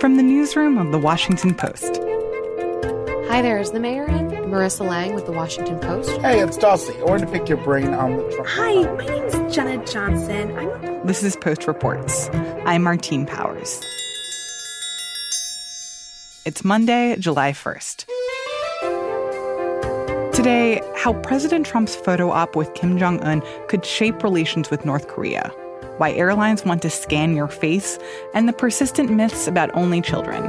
From the newsroom of The Washington Post. Hi there, is the mayor in? Marissa Lang with The Washington Post. Hey, it's Dulcie. I wanted to pick your brain on the Trump. Hi, my name is Jenna Johnson. I'm This is Post Reports. I'm Martine Powers. It's Monday, July 1st. Today, how President Trump's photo op with Kim Jong un could shape relations with North Korea, why airlines want to scan your face, and the persistent myths about only children.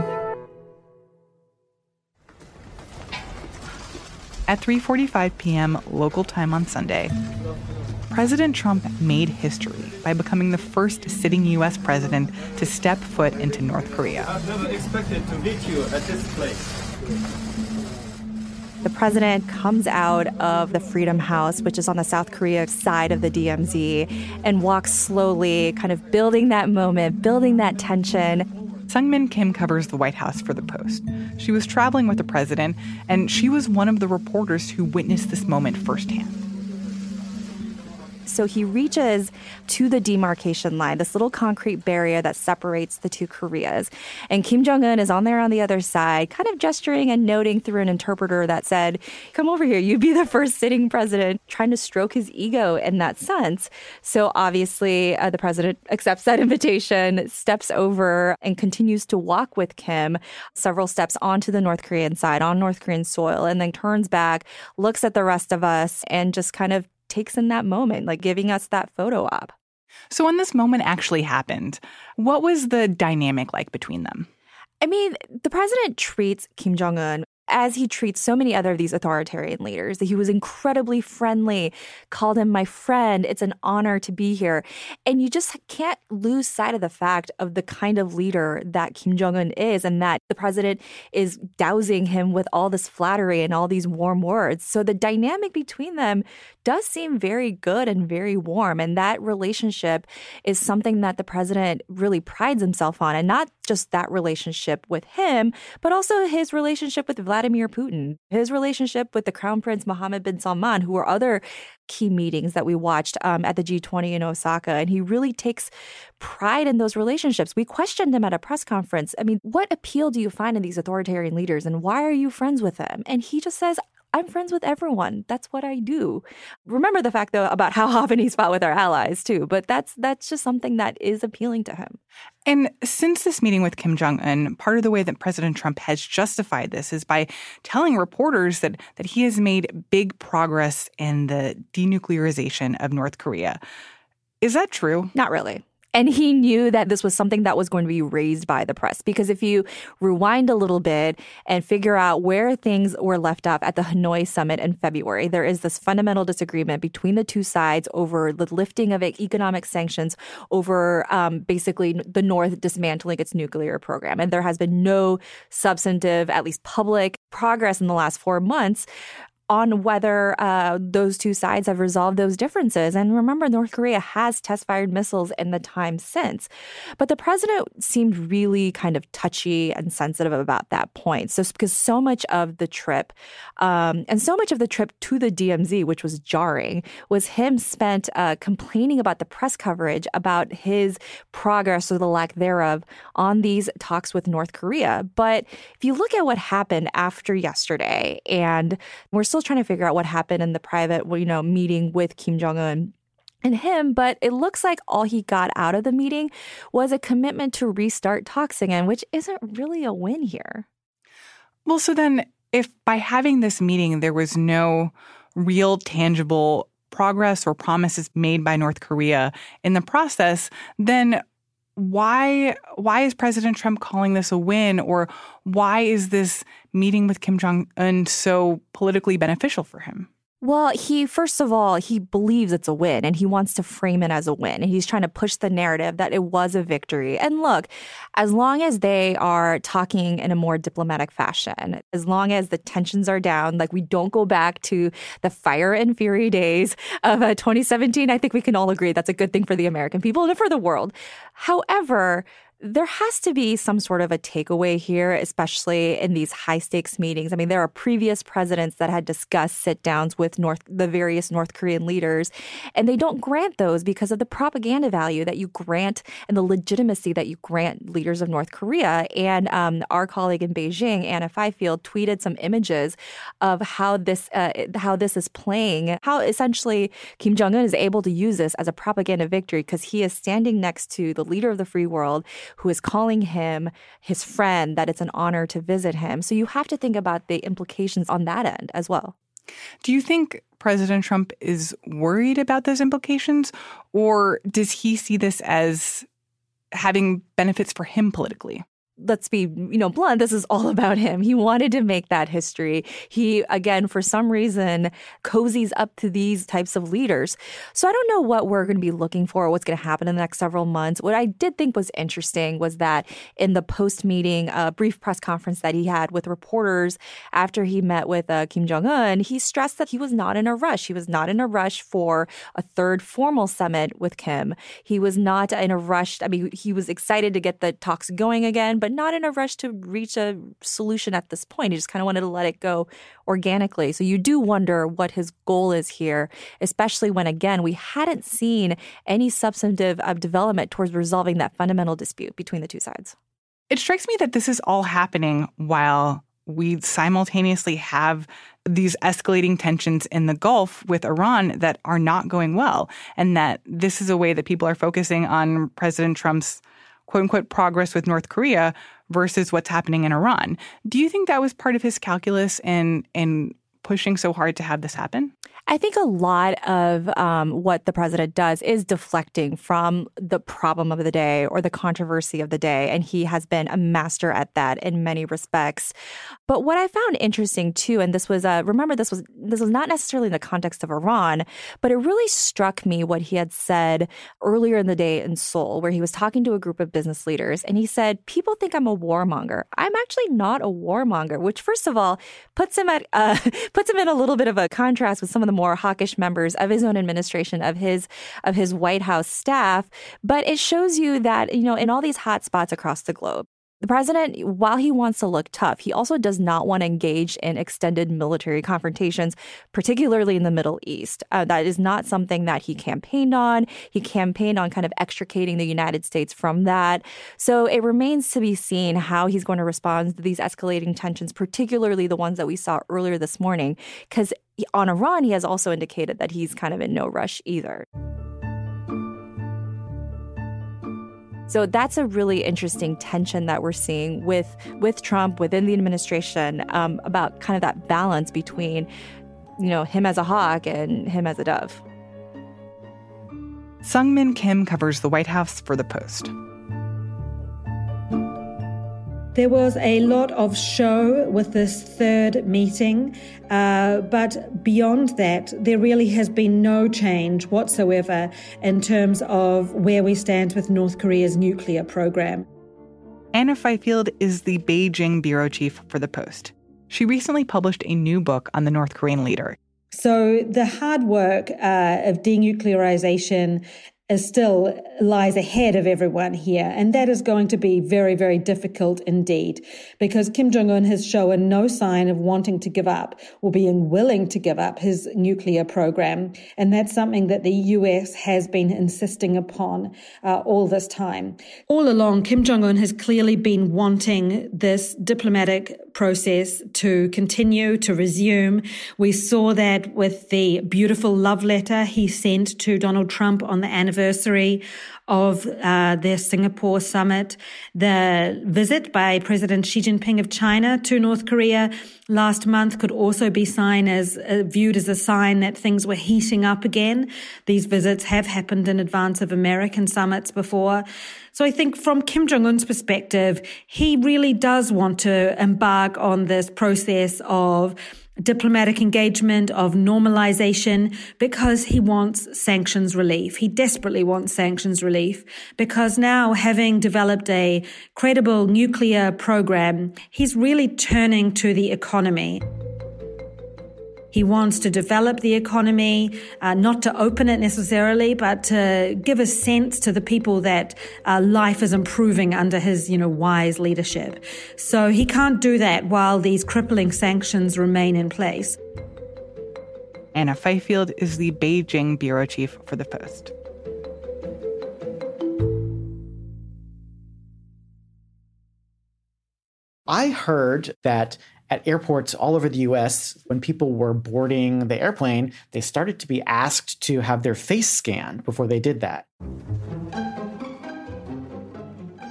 At 3:45 p.m. local time on Sunday, President Trump made history by becoming the first sitting U.S. president to step foot into North Korea. I've never expected to meet you at this place. The president comes out of the Freedom House, which is on the South Korea side of the DMZ, and walks slowly, kind of building that moment, building that tension. Seung Min Kim covers the White House for The Post. She was traveling with the president, and she was one of the reporters who witnessed this moment firsthand. So he reaches to the demarcation line, this little concrete barrier that separates the two Koreas. And Kim Jong un is on there on the other side, kind of gesturing and noting through an interpreter that said, Come over here, you'd be the first sitting president, trying to stroke his ego in that sense. So obviously, uh, the president accepts that invitation, steps over, and continues to walk with Kim several steps onto the North Korean side, on North Korean soil, and then turns back, looks at the rest of us, and just kind of takes in that moment, like giving us that photo op. So, when this moment actually happened, what was the dynamic like between them? I mean, the president treats Kim Jong un as he treats so many other of these authoritarian leaders. That he was incredibly friendly, called him my friend. It's an honor to be here. And you just can't lose sight of the fact of the kind of leader that Kim Jong un is, and that the president is dousing him with all this flattery and all these warm words. So the dynamic between them does seem very good and very warm. And that relationship is something that the president really prides himself on. And not just that relationship with him, but also his relationship with Vladimir Putin, his relationship with the Crown Prince Mohammed bin Salman, who were other key meetings that we watched um, at the G20 in Osaka. And he really takes pride in those relationships. We questioned him at a press conference. I mean, what appeal do you find in these authoritarian leaders and why are you friends with them? And he just says, I'm friends with everyone. That's what I do. Remember the fact though about how often he's fought with our allies too, but that's that's just something that is appealing to him. And since this meeting with Kim Jong Un, part of the way that President Trump has justified this is by telling reporters that that he has made big progress in the denuclearization of North Korea. Is that true? Not really. And he knew that this was something that was going to be raised by the press. Because if you rewind a little bit and figure out where things were left off at the Hanoi summit in February, there is this fundamental disagreement between the two sides over the lifting of economic sanctions, over um, basically the North dismantling its nuclear program. And there has been no substantive, at least public, progress in the last four months on whether uh, those two sides have resolved those differences. And remember, North Korea has test fired missiles in the time since. But the president seemed really kind of touchy and sensitive about that point. So, because so much of the trip, um, and so much of the trip to the DMZ, which was jarring, was him spent uh, complaining about the press coverage about his progress or the lack thereof on these talks with North Korea. But if you look at what happened after yesterday, and we're still trying to figure out what happened in the private, you know, meeting with Kim Jong Un and him, but it looks like all he got out of the meeting was a commitment to restart talks again, which isn't really a win here. Well, so then if by having this meeting there was no real tangible progress or promises made by North Korea in the process, then why why is President Trump calling this a win or why is this meeting with Kim Jong Un so politically beneficial for him? Well, he first of all, he believes it's a win and he wants to frame it as a win. And he's trying to push the narrative that it was a victory. And look, as long as they are talking in a more diplomatic fashion, as long as the tensions are down, like we don't go back to the fire and fury days of uh, 2017, I think we can all agree that's a good thing for the American people and for the world. However, there has to be some sort of a takeaway here, especially in these high stakes meetings. I mean, there are previous presidents that had discussed sit downs with North, the various North Korean leaders, and they don't grant those because of the propaganda value that you grant and the legitimacy that you grant leaders of North Korea. And um, our colleague in Beijing, Anna Fifield, tweeted some images of how this uh, how this is playing, how essentially Kim Jong Un is able to use this as a propaganda victory because he is standing next to the leader of the free world who is calling him his friend, that it's an honor to visit him. So you have to think about the implications on that end as well. Do you think President Trump is worried about those implications, or does he see this as having benefits for him politically? Let's be you know blunt this is all about him. He wanted to make that history. He again for some reason cozies up to these types of leaders. So i don't know what we're going to be looking for what's going to happen in the next several months. What i did think was interesting was that in the post meeting uh, brief press conference that he had with reporters after he met with uh, kim jong-un he stressed that he was not in a rush. He was not in a rush for a third formal summit with kim. He was not in a rush i mean he was excited to get the talks going again but not in a rush to reach a solution at this point. He just kind of wanted to let it go organically. So you do wonder what his goal is here, especially when, again, we hadn't seen any substantive uh, development towards resolving that fundamental dispute between the two sides. It strikes me that this is all happening while we simultaneously have these escalating tensions in the Gulf with Iran that are not going well, and that this is a way that people are focusing on President Trump's quote unquote progress with North Korea versus what's happening in Iran. Do you think that was part of his calculus in in pushing so hard to have this happen? I think a lot of um, what the president does is deflecting from the problem of the day or the controversy of the day. And he has been a master at that in many respects. But what I found interesting too, and this was, uh, remember, this was, this was not necessarily in the context of Iran, but it really struck me what he had said earlier in the day in Seoul, where he was talking to a group of business leaders. And he said, People think I'm a warmonger. I'm actually not a warmonger, which, first of all, puts him at, uh, puts him in a little bit of a contrast with some of the more hawkish members of his own administration, of his of his White House staff. But it shows you that you know in all these hot spots across the globe, the president, while he wants to look tough, he also does not want to engage in extended military confrontations, particularly in the Middle East. Uh, that is not something that he campaigned on. He campaigned on kind of extricating the United States from that. So it remains to be seen how he's going to respond to these escalating tensions, particularly the ones that we saw earlier this morning. Because on Iran, he has also indicated that he's kind of in no rush either. So that's a really interesting tension that we're seeing with with Trump within the administration um, about kind of that balance between, you know, him as a hawk and him as a dove. Seung Min Kim covers the White House for the Post. There was a lot of show with this third meeting, uh, but beyond that, there really has been no change whatsoever in terms of where we stand with North Korea's nuclear program. Anna Fifield is the Beijing bureau chief for The Post. She recently published a new book on the North Korean leader. So, the hard work uh, of denuclearization is still lies ahead of everyone here. And that is going to be very, very difficult indeed because Kim Jong un has shown no sign of wanting to give up or being willing to give up his nuclear program. And that's something that the US has been insisting upon uh, all this time. All along, Kim Jong un has clearly been wanting this diplomatic process to continue, to resume. We saw that with the beautiful love letter he sent to Donald Trump on the anniversary of uh, their Singapore summit, the visit by President Xi Jinping of China to North Korea last month could also be seen as uh, viewed as a sign that things were heating up again. These visits have happened in advance of American summits before. So I think from Kim Jong Un's perspective, he really does want to embark on this process of diplomatic engagement, of normalization, because he wants sanctions relief. He desperately wants sanctions relief because now, having developed a credible nuclear program, he's really turning to the economy. He wants to develop the economy, uh, not to open it necessarily, but to give a sense to the people that uh, life is improving under his, you know, wise leadership. So he can't do that while these crippling sanctions remain in place. Anna Fifield is the Beijing bureau chief for the Post. I heard that at airports all over the US, when people were boarding the airplane, they started to be asked to have their face scanned before they did that.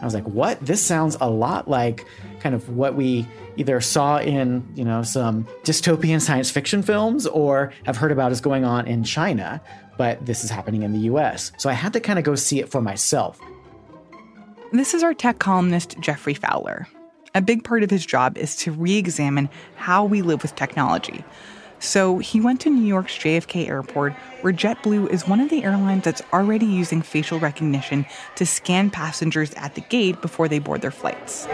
I was like, what? This sounds a lot like kind of what we either saw in, you know, some dystopian science fiction films or have heard about is going on in China, but this is happening in the US. So I had to kind of go see it for myself. This is our tech columnist, Geoffrey Fowler. A big part of his job is to re examine how we live with technology. So he went to New York's JFK Airport, where JetBlue is one of the airlines that's already using facial recognition to scan passengers at the gate before they board their flights.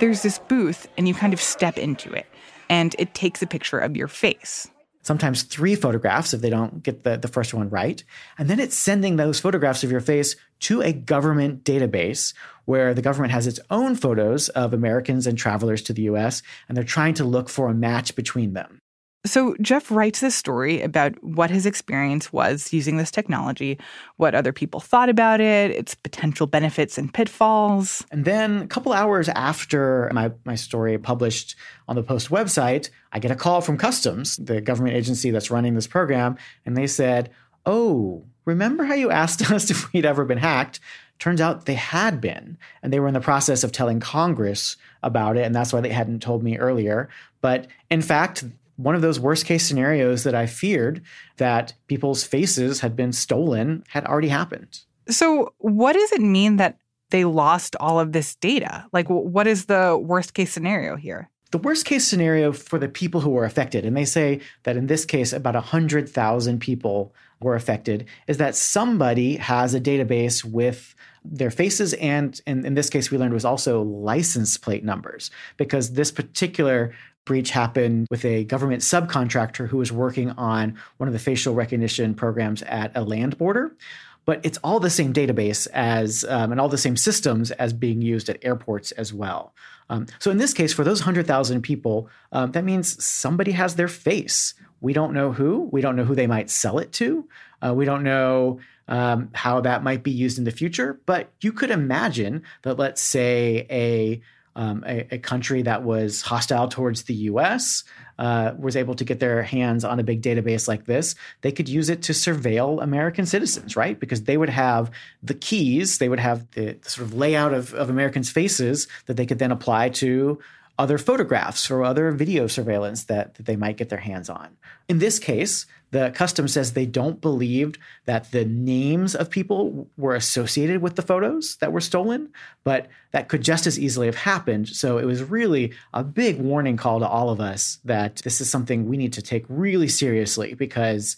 There's this booth, and you kind of step into it, and it takes a picture of your face sometimes three photographs if they don't get the, the first one right. And then it's sending those photographs of your face to a government database where the government has its own photos of Americans and travelers to the US, and they're trying to look for a match between them. So, Geoff writes this story about what his experience was using this technology, what other people thought about it, its potential benefits and pitfalls. And then, a couple hours after my, my story published on the Post website, I get a call from Customs, the government agency that's running this program, and they said, Oh, remember how you asked us if we'd ever been hacked? Turns out they had been, and they were in the process of telling Congress about it, and that's why they hadn't told me earlier. But in fact, one of those worst case scenarios that I feared that people's faces had been stolen had already happened. So, what does it mean that they lost all of this data? Like, what is the worst case scenario here? The worst case scenario for the people who were affected, and they say that in this case, about 100,000 people were affected, is that somebody has a database with their faces and in, in this case we learned was also license plate numbers because this particular breach happened with a government subcontractor who was working on one of the facial recognition programs at a land border. But it's all the same database as um, and all the same systems as being used at airports as well. Um, so in this case, for those hundred thousand people, um, that means somebody has their face. We don't know who. We don't know who they might sell it to. Uh, we don't know um, how that might be used in the future. But you could imagine that, let's say, a um, a, a, country that was hostile towards the US uh, was able to get their hands on a big database like this, they could use it to surveil American citizens, right? Because they would have the keys, they would have the, the sort of layout of, of Americans' faces that they could then apply to other photographs or other video surveillance that, that they might get their hands on. In this case, the custom says they don't believe that the names of people were associated with the photos that were stolen, but that could just as easily have happened. So it was really a big warning call to all of us that this is something we need to take really seriously because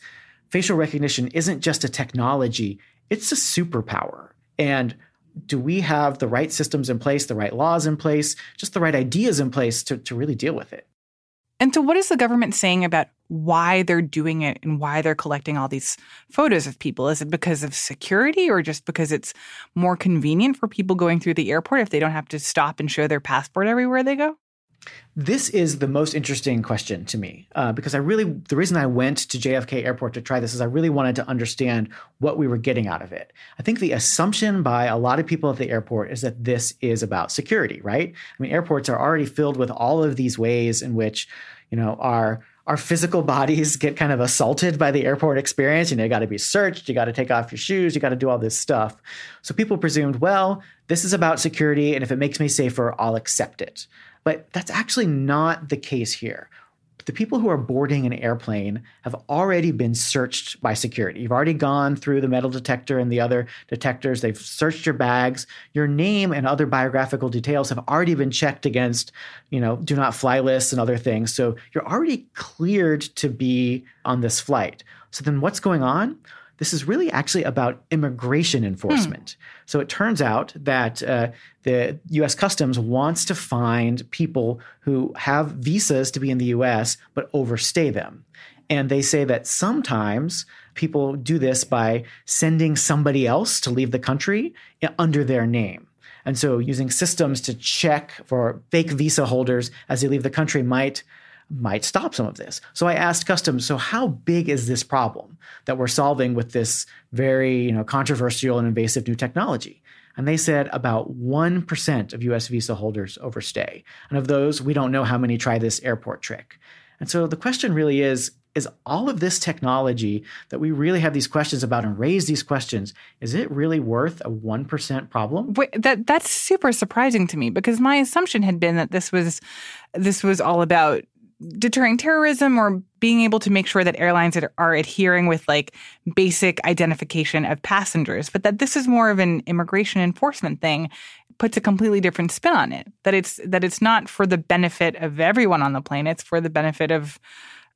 facial recognition isn't just a technology, it's a superpower. And do we have the right systems in place, the right laws in place, just the right ideas in place to, to really deal with it? And so, what is the government saying about why they're doing it and why they're collecting all these photos of people? Is it because of security or just because it's more convenient for people going through the airport if they don't have to stop and show their passport everywhere they go? This is the most interesting question to me uh, because I really, the reason I went to JFK Airport to try this is I really wanted to understand what we were getting out of it. I think the assumption by a lot of people at the airport is that this is about security, right? I mean, airports are already filled with all of these ways in which, you know, our our physical bodies get kind of assaulted by the airport experience. You know, you got to be searched, you got to take off your shoes, you got to do all this stuff. So people presumed, well, this is about security, and if it makes me safer, I'll accept it. But that's actually not the case here. The people who are boarding an airplane have already been searched by security. You've already gone through the metal detector and the other detectors. They've searched your bags. Your name and other biographical details have already been checked against, you know, do not fly lists and other things. So you're already cleared to be on this flight. So then what's going on? This is really actually about immigration enforcement. Hmm. So it turns out that uh, the US Customs wants to find people who have visas to be in the US but overstay them. And they say that sometimes people do this by sending somebody else to leave the country under their name. And so using systems to check for fake visa holders as they leave the country might might stop some of this. So I asked Customs, so how big is this problem that we're solving with this very, you know, controversial and invasive new technology? And they said about 1% of US visa holders overstay. And of those, we don't know how many try this airport trick. And so the question really is is all of this technology that we really have these questions about and raise these questions is it really worth a 1% problem Wait, that that's super surprising to me because my assumption had been that this was this was all about deterring terrorism or being able to make sure that airlines are adhering with like basic identification of passengers but that this is more of an immigration enforcement thing puts a completely different spin on it. That it's that it's not for the benefit of everyone on the plane it's for the benefit of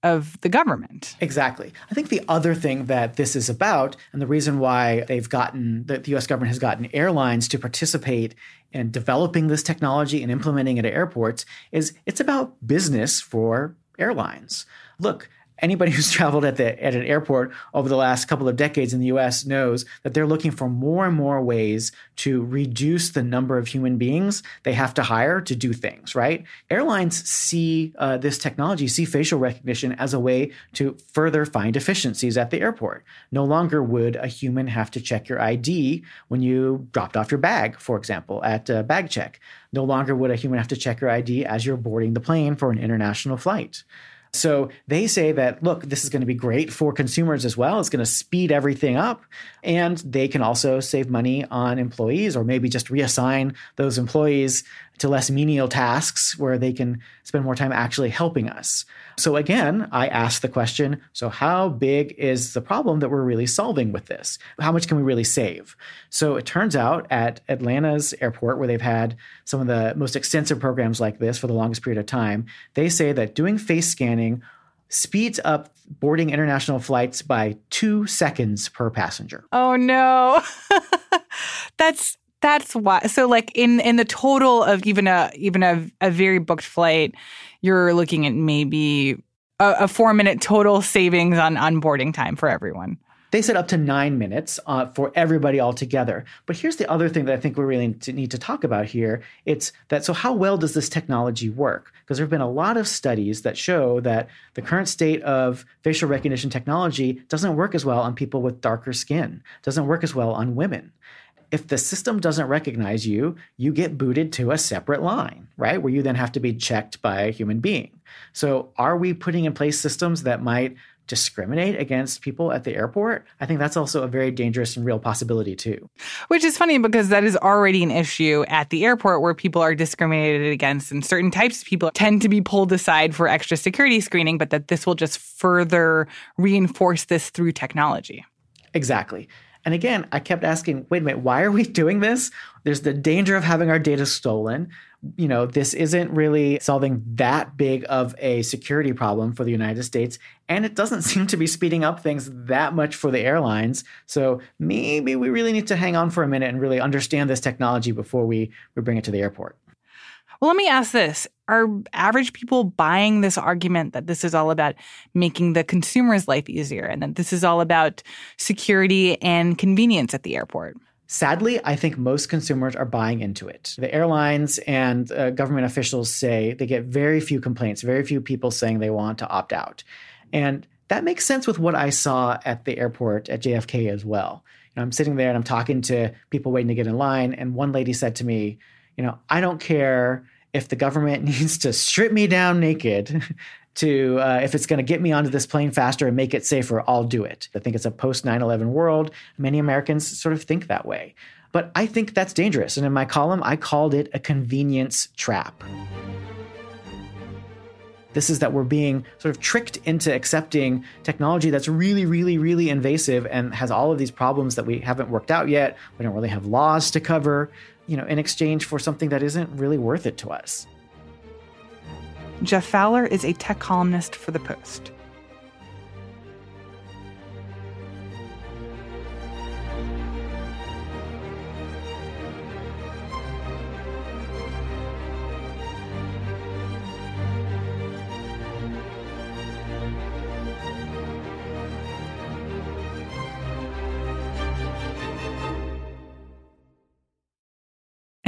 of the government. Exactly. I think the other thing that this is about, and the reason why they've gotten, that the US government has gotten airlines to participate in developing this technology and implementing it at airports, is it's about business for airlines. Look, anybody who's traveled at the at an airport over the last couple of decades in the US knows that they're looking for more and more ways to reduce the number of human beings they have to hire to do things, right? Airlines see uh, this technology, see facial recognition as a way to further find efficiencies at the airport. No longer would a human have to check your ID when you dropped off your bag, for example, at bag check. No longer would a human have to check your ID as you're boarding the plane for an international flight. So they say that, look, this is going to be great for consumers as well. It's going to speed everything up. And they can also save money on employees or maybe just reassign those employees to less menial tasks where they can spend more time actually helping us. So again, I ask the question so, how big is the problem that we're really solving with this? How much can we really save? So it turns out at Atlanta's airport, where they've had some of the most extensive programs like this for the longest period of time, they say that doing face scanning speeds up boarding international flights by two seconds per passenger. Oh no. That's that's why so like in in the total of even a even a, a very booked flight you're looking at maybe a, a four minute total savings on onboarding time for everyone they said up to nine minutes uh, for everybody altogether. But here's the other thing that I think we really need to talk about here. It's that so how well does this technology work? Because there have been a lot of studies that show that the current state of facial recognition technology doesn't work as well on people with darker skin, doesn't work as well on women if the system doesn't recognize you, you get booted to a separate line, right? Where you then have to be checked by a human being. So, are we putting in place systems that might discriminate against people at the airport? I think that's also a very dangerous and real possibility, too. Which is funny because that is already an issue at the airport where people are discriminated against, and certain types of people tend to be pulled aside for extra security screening, but that this will just further reinforce this through technology. Exactly. And again, I kept asking, wait a minute, why are we doing this? There's the danger of having our data stolen. You know, this isn't really solving that big of a security problem for the United States. And it doesn't seem to be speeding up things that much for the airlines. So maybe we really need to hang on for a minute and really understand this technology before we, we bring it to the airport. Well, let me ask this. Are average people buying this argument that this is all about making the consumer's life easier and that this is all about security and convenience at the airport? Sadly, I think most consumers are buying into it. The airlines and uh, government officials say they get very few complaints, very few people saying they want to opt out. And that makes sense with what I saw at the airport at JFK as well. You know, I'm sitting there and I'm talking to people waiting to get in line, and one lady said to me, You know, I don't care if the government needs to strip me down naked to uh, if it's going to get me onto this plane faster and make it safer i'll do it. I think it's a post 9-11 world. Many americans sort of think that way. But i think that's dangerous and in my column i called it a convenience trap. This is that we're being sort of tricked into accepting technology that's really, really, really invasive and has all of these problems that we haven't worked out yet. We don't really have laws to cover you know, in exchange for something that isn't really worth it to us. Geoff Fowler is a tech columnist for The Post.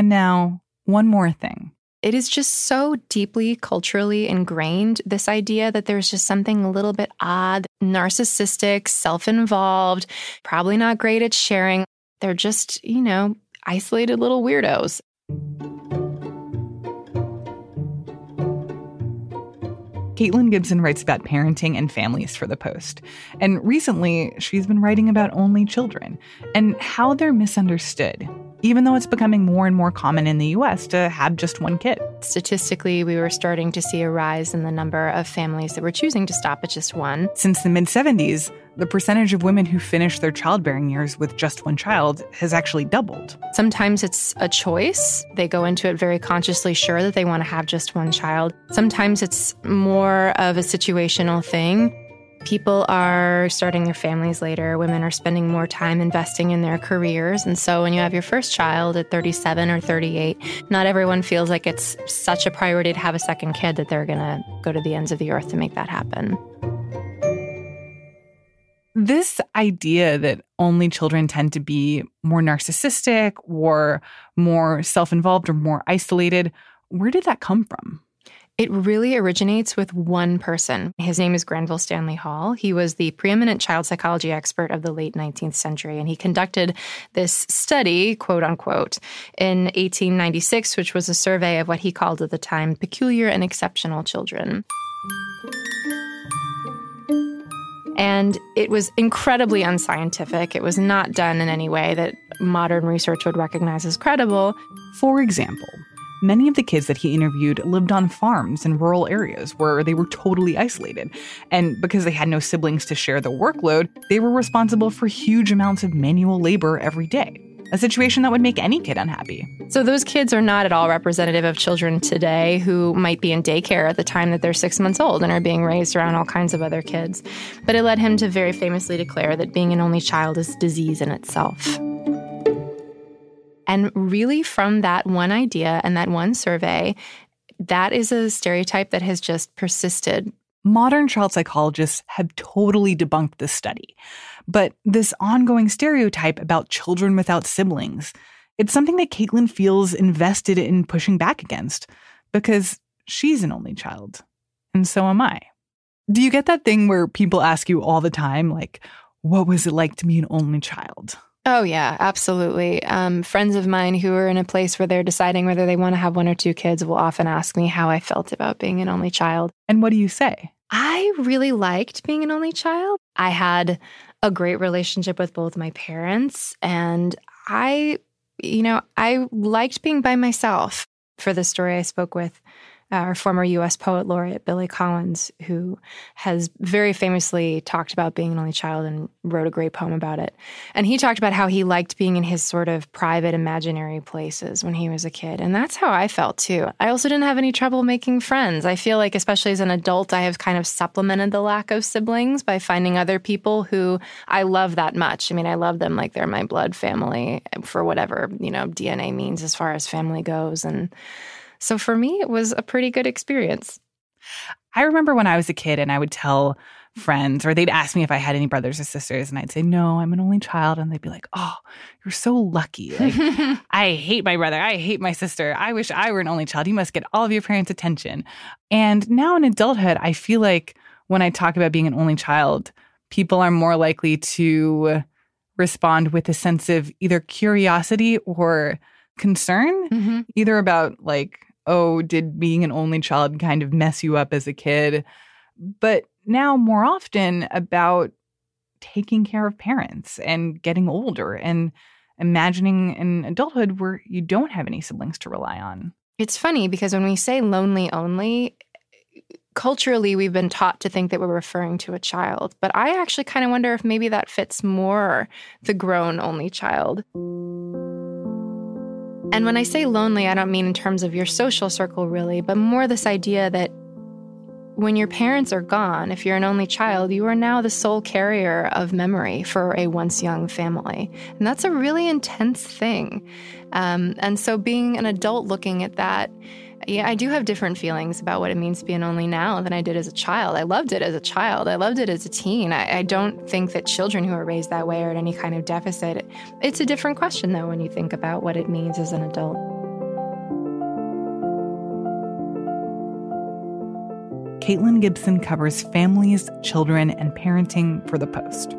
And now, one more thing. It is just so deeply culturally ingrained, this idea that there's just something a little bit odd, narcissistic, self involved, probably not great at sharing. They're just, you know, isolated little weirdos. Caitlin Gibson writes about parenting and families for The Post. And recently, she's been writing about only children and how they're misunderstood, even though it's becoming more and more common in the US to have just one kid. Statistically, we were starting to see a rise in the number of families that were choosing to stop at just one. Since the mid 70s, the percentage of women who finish their childbearing years with just one child has actually doubled. Sometimes it's a choice. They go into it very consciously sure that they want to have just one child. Sometimes it's more of a situational thing. People are starting their families later. Women are spending more time investing in their careers. And so when you have your first child at 37 or 38, not everyone feels like it's such a priority to have a second kid that they're going to go to the ends of the earth to make that happen. This idea that only children tend to be more narcissistic or more self involved or more isolated, where did that come from? It really originates with one person. His name is Granville Stanley Hall. He was the preeminent child psychology expert of the late 19th century, and he conducted this study, quote unquote, in 1896, which was a survey of what he called at the time peculiar and exceptional children. And it was incredibly unscientific. It was not done in any way that modern research would recognize as credible. For example, many of the kids that he interviewed lived on farms in rural areas where they were totally isolated. And because they had no siblings to share the workload, they were responsible for huge amounts of manual labor every day a situation that would make any kid unhappy. So, those kids are not at all representative of children today who might be in daycare at the time that they're six months old and are being raised around all kinds of other kids. But it led him to very famously declare that being an only child is disease in itself. And really, from that one idea and that one survey, that is a stereotype that has just persisted. Modern child psychologists have totally debunked this study. But this ongoing stereotype about children without siblings, it's something that Caitlin feels invested in pushing back against because she's an only child. And so am I. Do you get that thing where people ask you all the time, like, what was it like to be an only child? Oh, yeah, absolutely. Um, friends of mine who are in a place where they're deciding whether they want to have one or two kids will often ask me how I felt about being an only child. And what do you say? I really liked being an only child. I had a great relationship with both my parents. And I, you know, I liked being by myself. For the story I spoke with our former US poet laureate, Billy Collins, who has very famously talked about being an only child and wrote a great poem about it. And he talked about how he liked being in his sort of private, imaginary places when he was a kid. And that's how I felt too. I also didn't have any trouble making friends. I feel like, especially as an adult, I have kind of supplemented the lack of siblings by finding other people who I love that much. I mean, I love them like they're my blood family for whatever, you know, DNA means as far as family goes. And so for me, it was a pretty good experience. I remember when I was a kid and I would tell friends or they'd ask me if I had any brothers or sisters and I'd say no I'm an only child. And they'd be like oh you're so lucky. Like I hate my brother. I hate my sister. I wish I were an only child. You must get all of your parents attention. And now in adulthood I feel like when I talk about being an only child people are more likely to respond with a sense of either curiosity or concern mm-hmm. either about like oh, did being an only child kind of mess you up as a kid? But now more often about taking care of parents and getting older and imagining an adulthood where you don't have any siblings to rely on. It's funny because when we say lonely only, culturally we've been taught to think that we're referring to a child. But I actually kind of wonder if maybe that fits more the grown only child. And when I say lonely, I don't mean in terms of your social circle, really, but more this idea that when your parents are gone, if you're an only child, you are now the sole carrier of memory for a once young family. And that's a really intense thing. Um, and so, being an adult looking at that, yeah, I do have different feelings about what it means to be an only now than I did as a child. I loved it as a child. I loved it as a teen. I, I don't think that children who are raised that way are at any kind of deficit. It's a different question, though, when you think about what it means as an adult. Caitlin Gibson covers families, children, and parenting for The Post.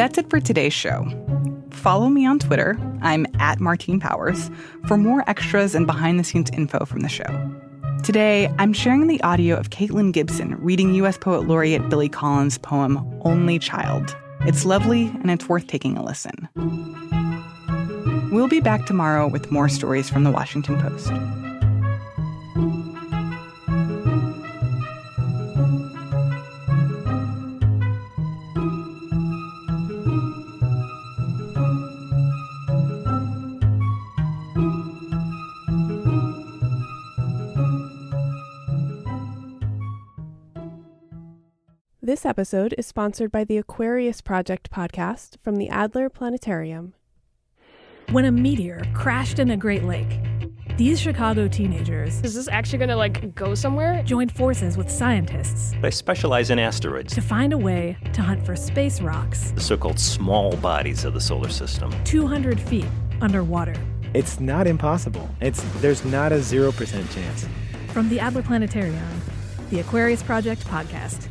That's it for today's show. Follow me on Twitter. I'm at Martine Powers for more extras and behind the scenes info from the show. Today, I'm sharing the audio of Caitlin Gibson reading U.S. Poet Laureate Billy Collins' poem, Only Child. It's lovely and it's worth taking a listen. We'll be back tomorrow with more stories from the Washington Post. This episode is sponsored by the Aquarius Project podcast from the Adler Planetarium. When a meteor crashed in a Great Lake, these Chicago teenagers Is this actually going to like go somewhere? joined forces with scientists They specialize in asteroids, to find a way to hunt for space rocks the so called small bodies of the solar system. 200 feet underwater. It's not impossible. It's there's not a 0% chance. From the Adler Planetarium, the Aquarius Project podcast.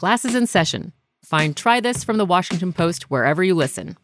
Classes in session. Find Try This from the Washington Post wherever you listen.